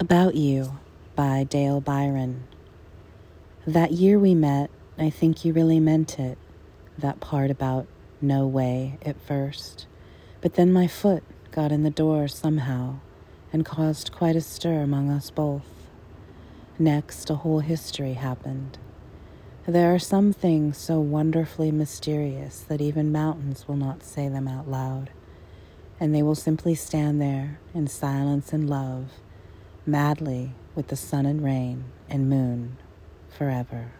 About You by Dale Biron. That year we met, I think you really meant it. That part about no way at first. But then my foot got in the door somehow and caused quite a stir among us both. Next, a whole history happened. There are some things so wonderfully mysterious that even mountains will not say them out loud, and they will simply stand there in silence and love madly with the sun and rain and moon forever.